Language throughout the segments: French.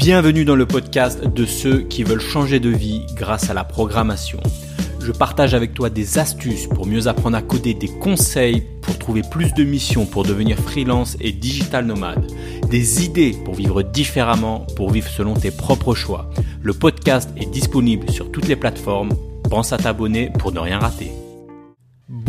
Bienvenue dans le podcast de ceux qui veulent changer de vie grâce à la programmation. Je partage avec toi des astuces pour mieux apprendre à coder, des conseils pour trouver plus de missions pour devenir freelance et digital nomade, des idées pour vivre différemment, pour vivre selon tes propres choix. Le podcast est disponible sur toutes les plateformes. Pense à t'abonner pour ne rien rater.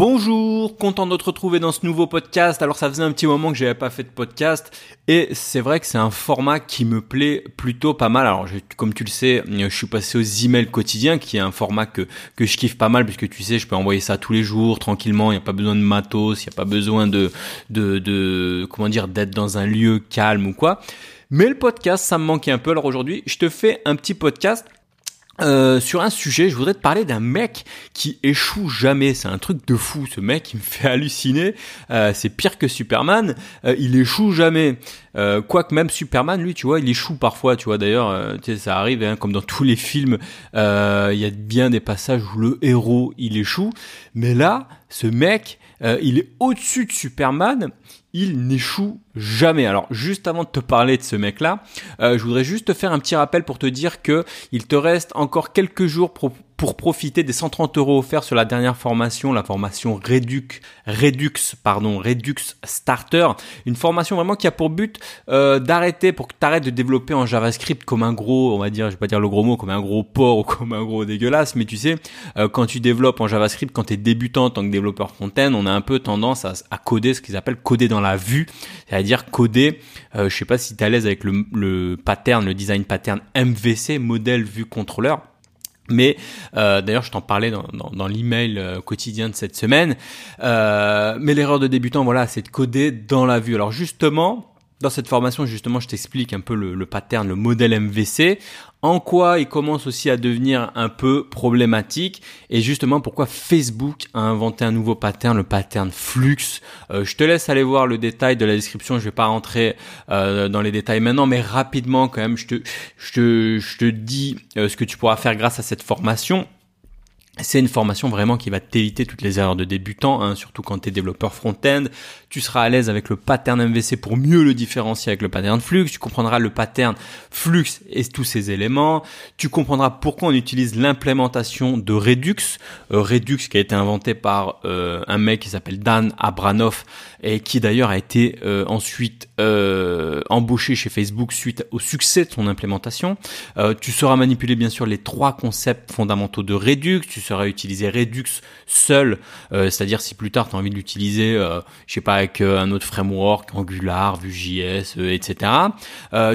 Bonjour, content de te retrouver dans ce nouveau podcast. Alors ça faisait un petit moment que j'avais pas fait de podcast et c'est vrai que c'est un format qui me plaît plutôt pas mal. Alors comme tu le sais, je suis passé aux emails quotidiens qui est un format que que je kiffe pas mal puisque tu sais, je peux envoyer ça tous les jours tranquillement, il n'y a pas besoin de matos, il n'y a pas besoin de de de comment dire d'être dans un lieu calme ou quoi. Mais le podcast, ça me manquait un peu. Alors aujourd'hui, je te fais un petit podcast euh, sur un sujet, je voudrais te parler d'un mec qui échoue jamais. C'est un truc de fou. Ce mec, il me fait halluciner. Euh, c'est pire que Superman. Euh, il échoue jamais. Quoique même Superman, lui, tu vois, il échoue parfois. Tu vois, d'ailleurs, tu sais, ça arrive, hein, comme dans tous les films, il y a bien des passages où le héros il échoue. Mais là, ce mec, il est au-dessus de Superman il n'échoue jamais. Alors juste avant de te parler de ce mec-là, euh, je voudrais juste te faire un petit rappel pour te dire que il te reste encore quelques jours pour pour profiter des 130 euros offerts sur la dernière formation, la formation Redux, Redux, pardon, Redux Starter, une formation vraiment qui a pour but euh, d'arrêter, pour que tu arrêtes de développer en JavaScript comme un gros, on va dire, je vais pas dire le gros mot, comme un gros porc ou comme un gros dégueulasse, mais tu sais, euh, quand tu développes en JavaScript, quand tu es débutant en tant que développeur front-end, on a un peu tendance à, coder ce qu'ils appellent coder dans la vue, c'est-à-dire coder, euh, je sais pas si tu es à l'aise avec le, le pattern, le design pattern MVC, modèle vue contrôleur mais euh, d'ailleurs, je t'en parlais dans, l'email euh, quotidien de cette semaine. Euh, mais l'erreur de débutant, voilà, c'est de coder dans la vue. Alors justement, dans cette formation, justement, je t'explique un peu le, pattern, le modèle MVC, en quoi il commence aussi à devenir un peu problématique et justement pourquoi Facebook a inventé un nouveau pattern, le pattern Flux. Euh, je te laisse aller voir le détail de la description, je vais pas rentrer euh, dans les détails maintenant, mais rapidement quand même, je te dis euh, ce que tu pourras faire grâce à cette formation. C'est une formation vraiment qui va t'éviter toutes les erreurs de débutant, hein, surtout quand tu es développeur front-end. Tu seras à l'aise avec le pattern MVC pour mieux le différencier avec le pattern Flux. Tu comprendras le pattern Flux et tous ses éléments. Tu comprendras pourquoi on utilise l'implémentation de Redux. Euh, Redux qui a été inventé par euh, un mec qui s'appelle Dan Abranoff et qui d'ailleurs a été euh, ensuite embauché chez Facebook suite au succès de son implémentation. tu sauras manipuler bien sûr les trois concepts fondamentaux de Redux. Seras utiliser Redux seul, euh, c'est-à-dire si plus tard tu as envie de l'utiliser, euh, je sais pas, avec euh, un autre framework, Angular, Vue.js, etc.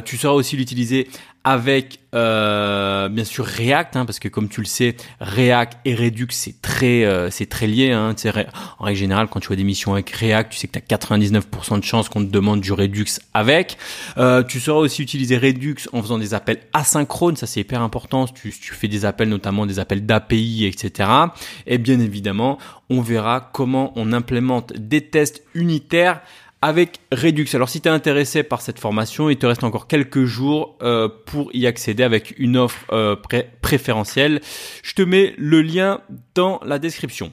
tu sauras aussi l'utiliser avec euh, bien sûr React, hein, parce que comme tu le sais, React et Redux c'est très euh, c'est très lié. Hein, en règle générale, quand tu vois des missions avec React, tu sais que tu as 99% de chances qu'on te demande du Redux avec. Euh, tu sauras aussi utiliser Redux en faisant des appels asynchrones, ça c'est hyper important. Tu, tu fais des appels, notamment des appels d'API, etc. Et bien évidemment, on verra comment on implémente des tests unitaires avec Redux. Alors si tu es intéressé par cette formation, il te reste encore quelques jours euh, pour y accéder avec une offre euh, préférentielle. Je te mets le lien dans la description.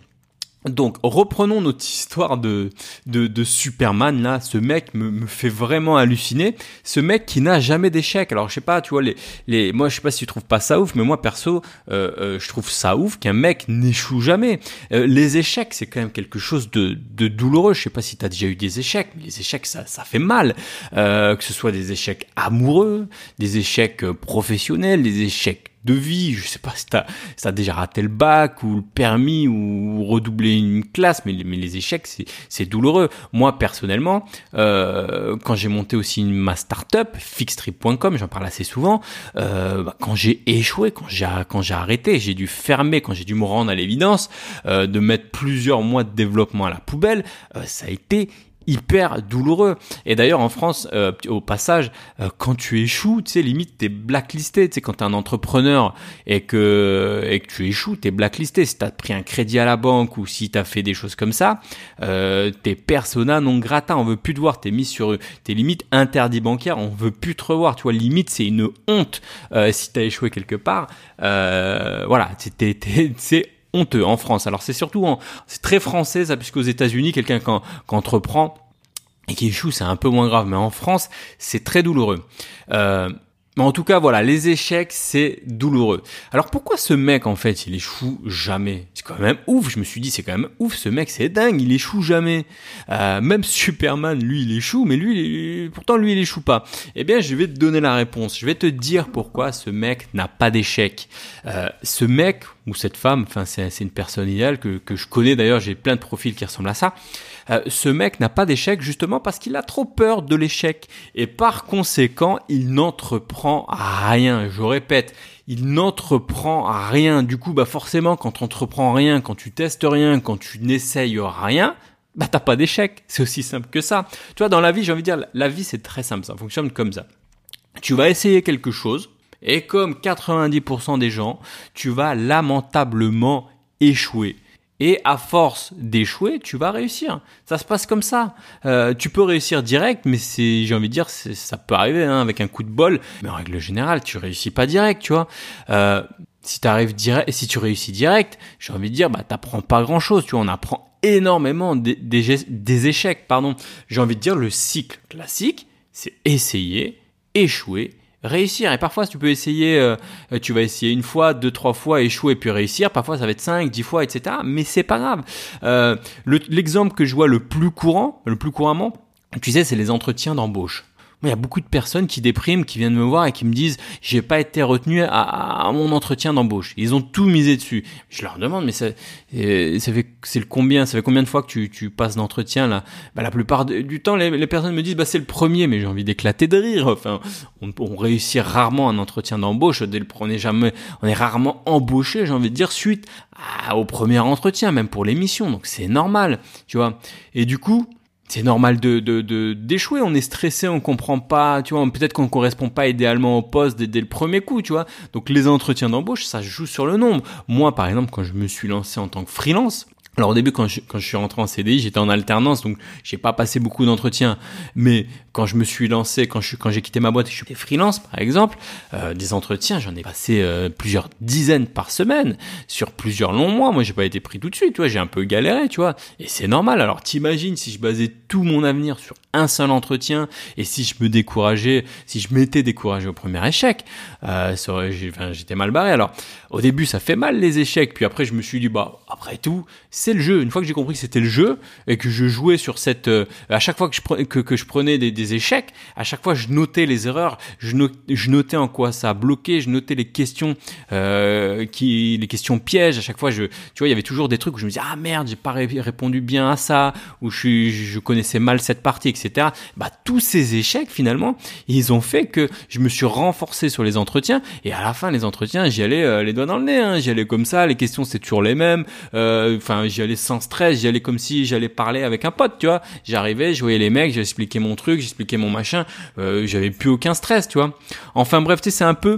Donc reprenons notre histoire de, de, Superman là. Ce mec me, me, fait vraiment halluciner. Ce mec qui n'a jamais d'échec. Alors je sais pas, tu vois les les moi je sais pas si tu trouves pas ça ouf, mais moi perso euh, euh, je trouve ça ouf qu'un mec n'échoue jamais. Euh, les échecs c'est quand même quelque chose de, de douloureux. Je sais pas si tu as déjà eu des échecs, mais les échecs ça ça fait mal. que ce soit des échecs amoureux, des échecs professionnels, des échecs de vie. Je sais pas si t'as as déjà raté le bac ou le permis ou redoublé une classe, mais, mais les échecs c'est douloureux. Moi personnellement, euh, quand j'ai monté aussi ma startup fixtrip.com, j'en parle assez souvent. Euh, bah, quand j'ai échoué, quand j'ai quand j'ai arrêté, j'ai dû fermer, quand j'ai dû me rendre à l'évidence, euh, de mettre plusieurs mois de développement à la poubelle, euh, ça a été hyper douloureux. Et d'ailleurs en France, euh, au passage, euh, quand tu échoues, tu sais, limite t'es blacklisté. Tu sais, quand t'es un entrepreneur et que et que tu échoues, t'es blacklisté. Si t'as pris un crédit à la banque ou si t'as fait des choses comme ça, euh, t'es persona non grata. On veut plus te voir. T'es mis sur t'es limite interdit bancaire. On veut plus te revoir. Tu vois, limite c'est une honte euh, si t'as échoué quelque part. voilà, c'est honteux en France. Alors c'est surtout, c'est très français ça, puisqu'aux États-Unis, quelqu'un qui, entreprend et qui échoue, c'est un peu moins grave. Mais en France, c'est très douloureux. Euh, Mais en tout cas, voilà, les échecs, c'est douloureux. Alors pourquoi ce mec, en fait, il échoue jamais? C'est quand même ouf, je me suis dit, c'est quand même ouf, ce mec, c'est dingue, il échoue jamais. Euh, même Superman, lui, il échoue, mais lui, pourtant, lui, il échoue pas. Eh bien, je vais te donner la réponse. Je vais te dire pourquoi ce mec n'a pas d'échec. Euh, ce mec, ou cette femme, enfin, c'est une personne idéale que, que je connais d'ailleurs, j'ai plein de profils qui ressemblent à ça. Euh, ce mec n'a pas d'échec justement parce qu'il a trop peur de l'échec et par conséquent il n'entreprend rien. Je répète, il n'entreprend rien. Du coup, bah forcément, quand tu entreprends rien, quand tu testes rien, quand tu n'essayes rien, bah t'as pas d'échec. C'est aussi simple que ça. Tu vois, dans la vie, j'ai envie de dire, la vie c'est très simple, ça fonctionne comme ça. Tu vas essayer quelque chose, et comme 90% des gens, tu vas lamentablement échouer. Et à force d'échouer, tu vas réussir. Ça se passe comme ça. Euh, tu peux réussir direct, mais c'est, j'ai envie de dire, ça peut arriver hein, avec un coup de bol. Mais en règle générale, tu réussis pas direct, tu vois. Euh, si direct, tu réussis direct, j'ai envie de dire, bah t'apprends pas grand chose. Tu vois, on apprend énormément des échecs. Pardon. J'ai envie de dire, le cycle classique, c'est essayer, échouer, réussir. Et parfois, tu peux essayer, euh, tu vas essayer une fois, deux, trois fois, échouer puis réussir. Parfois, ça va être cinq, dix fois, etc. Mais c'est pas grave. Euh, L'exemple que je vois le plus courant, le plus couramment, tu sais, c'est les entretiens d'embauche il y a beaucoup de personnes qui dépriment, qui viennent me voir et qui me disent j'ai pas été retenu à, mon entretien d'embauche. Ils ont tout misé dessus. Je leur demande mais ça, euh, ça fait c'est le combien Ça fait combien de fois que tu, tu passes d'entretien là? Bah, la plupart du temps les, les, personnes me disent bah c'est le premier, mais j'ai envie d'éclater de rire. Enfin, on, on réussit rarement un entretien d'embauche. Dès le on est jamais, on est rarement embauché. J'ai envie de dire suite au premier entretien, même pour l'émission. Donc c'est normal, tu vois. Et du coup c'est normal de d'échouer. on est stressé, on comprend pas, tu vois. Peut-être qu'on correspond pas idéalement au poste dès, dès, le premier coup, tu vois. Donc les entretiens d'embauche, ça joue sur le nombre. Moi, par exemple, quand je me suis lancé en tant que freelance, alors au début, quand je, quand je suis rentré en CDI, j'étais en alternance, donc j'ai pas passé beaucoup d'entretiens. Mais quand je me suis lancé, quand je quand j'ai quitté ma boîte, je suis freelance par exemple, euh, des entretiens, j'en ai passé euh, plusieurs dizaines par semaine sur plusieurs longs mois. Moi, j'ai pas été pris tout de suite, tu vois, j'ai un peu galéré, tu vois. Et c'est normal. Alors t'imagines si je basais tout mon avenir sur un seul entretien et si je me décourageais, si je m'étais découragé au premier échec, euh, j'étais mal barré. Alors au début, ça fait mal les échecs, puis après je me suis dit bah après tout c'est le jeu. Une fois que j'ai compris que c'était le jeu et que je jouais sur cette, euh, à chaque fois que je prenais, que, je prenais des, des, échecs, à chaque fois je notais les erreurs, je, je notais en quoi ça a bloqué, je notais les questions euh, qui, les questions pièges. À chaque fois, je, tu vois, il y avait toujours des trucs où je me disais ah merde, j'ai pas répondu bien à ça, ou je, je connaissais mal cette partie, etc. Bah tous ces échecs finalement, ils ont fait que je me suis renforcé sur les entretiens et à la fin les entretiens, j'y allais euh, les doigts dans le nez, hein, j'y allais comme ça, les questions c'est toujours les mêmes. Euh, enfin j'y allais sans stress, j'y allais comme si j'allais parler avec un pote, tu vois. J'arrivais, je voyais les mecs, j'expliquais mon truc, j'expliquais mon machin, euh, j'avais plus aucun stress, tu vois. Enfin bref, tu sais, c'est un peu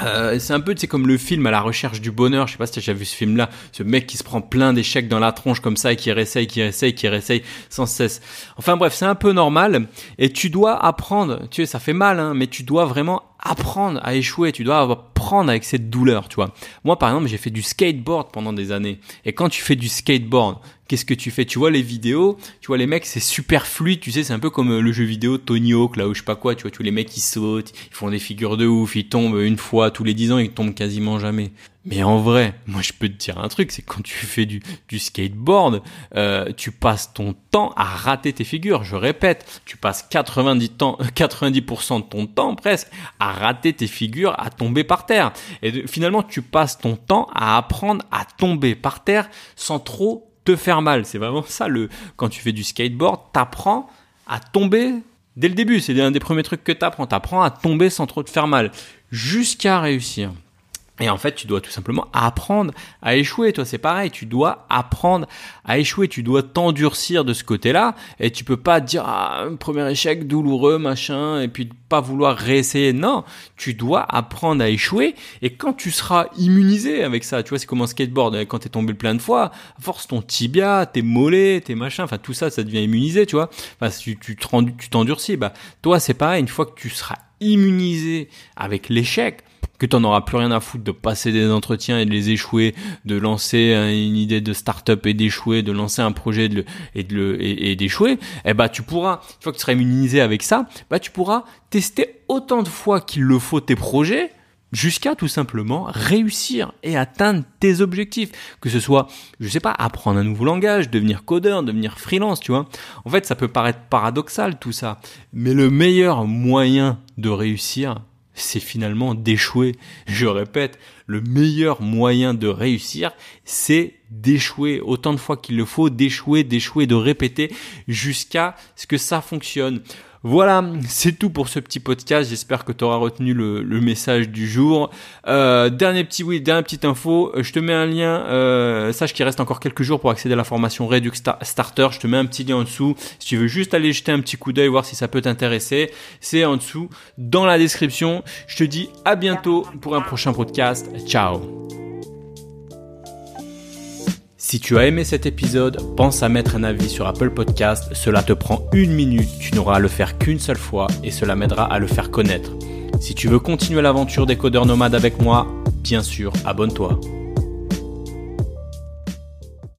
euh, c'est un peu, c'est comme le film à la recherche du bonheur. Je sais pas si tu as déjà vu ce film-là. Ce mec qui se prend plein d'échecs dans la tronche comme ça et qui réessaye, qui réessaye, qui réessaye sans cesse. Enfin bref, c'est un peu normal. Et tu dois apprendre. Tu sais, ça fait mal, hein, mais tu dois vraiment apprendre à échouer, tu dois apprendre avec cette douleur, tu vois. Moi, par exemple, j'ai fait du skateboard pendant des années. Et quand tu fais du skateboard, qu'est-ce que tu fais? Tu vois les vidéos, tu vois les mecs, c'est super fluide, tu sais, c'est un peu comme euh, le jeu vidéo Tony Hawk, là où je sais pas quoi, tu vois, tous les mecs qui sautent, ils font des figures de ouf, ils tombent une fois tous les dix ans, ils tombent quasiment jamais. Mais en vrai, moi je peux te dire un truc, c'est quand tu fais du, du skateboard, euh, tu passes ton temps à rater tes figures. Je répète, tu passes 90 temps, 90% de ton temps presque à rater tes figures, à tomber par terre. Et finalement, tu passes ton temps à apprendre à tomber par terre sans trop te faire mal. C'est vraiment ça le quand tu fais du skateboard, t'apprends à tomber dès le début. C'est un des premiers trucs que t'apprends. T'apprends à tomber sans trop te faire mal jusqu'à réussir. Et en fait, tu dois tout simplement apprendre à échouer. Toi, c'est pareil. Tu dois apprendre à échouer. Tu dois t'endurcir de ce côté-là. Et tu peux pas dire, ah, premier échec douloureux, machin, et puis pas vouloir réessayer. Non. Tu dois apprendre à échouer. Et quand tu seras immunisé avec ça, tu vois, c'est comme un skateboard. Quand t'es tombé plein de fois, force ton tibia, tes mollets, tes machins, enfin, tout ça, ça devient immunisé, tu vois. Enfin, tu, tu t'endurcis. Bah, toi, c'est pareil. Une fois que tu seras immunisé avec l'échec, que tu n'en auras plus rien à foutre de passer des entretiens et de les échouer, de lancer une idée de start-up et d'échouer, de lancer un projet de et de le, et, d'échouer, eh bah tu pourras, une fois que tu seras immunisé avec ça, bah tu pourras tester autant de fois qu'il le faut tes projets jusqu'à tout simplement réussir et atteindre tes objectifs. Que ce soit, je sais pas, apprendre un nouveau langage, devenir codeur, devenir freelance, tu vois. En fait, ça peut paraître paradoxal tout ça, mais le meilleur moyen de réussir, c'est finalement d'échouer. Je répète, le meilleur moyen de réussir, c'est d'échouer autant de fois qu'il le faut, d'échouer, d'échouer, de répéter jusqu'à ce que ça fonctionne. Voilà, c'est tout pour ce petit podcast. J'espère que tu auras retenu le, message du jour. Euh, dernier petit oui, dernière petite info. Je te mets un lien. Euh, sache qu'il reste encore quelques jours pour accéder à la formation Redux Starter. Je te mets un petit lien en dessous. Si tu veux juste aller jeter un petit coup d'œil, voir si ça peut t'intéresser, c'est en dessous dans la description. Je te dis à bientôt pour un prochain podcast. Ciao. Si tu as aimé cet épisode, pense à mettre un avis sur Apple Podcast. Cela te prend une minute, tu n'auras à le faire qu'une seule fois et cela m'aidera à le faire connaître. Si tu veux continuer l'aventure des codeurs nomades avec moi, bien sûr, abonne-toi.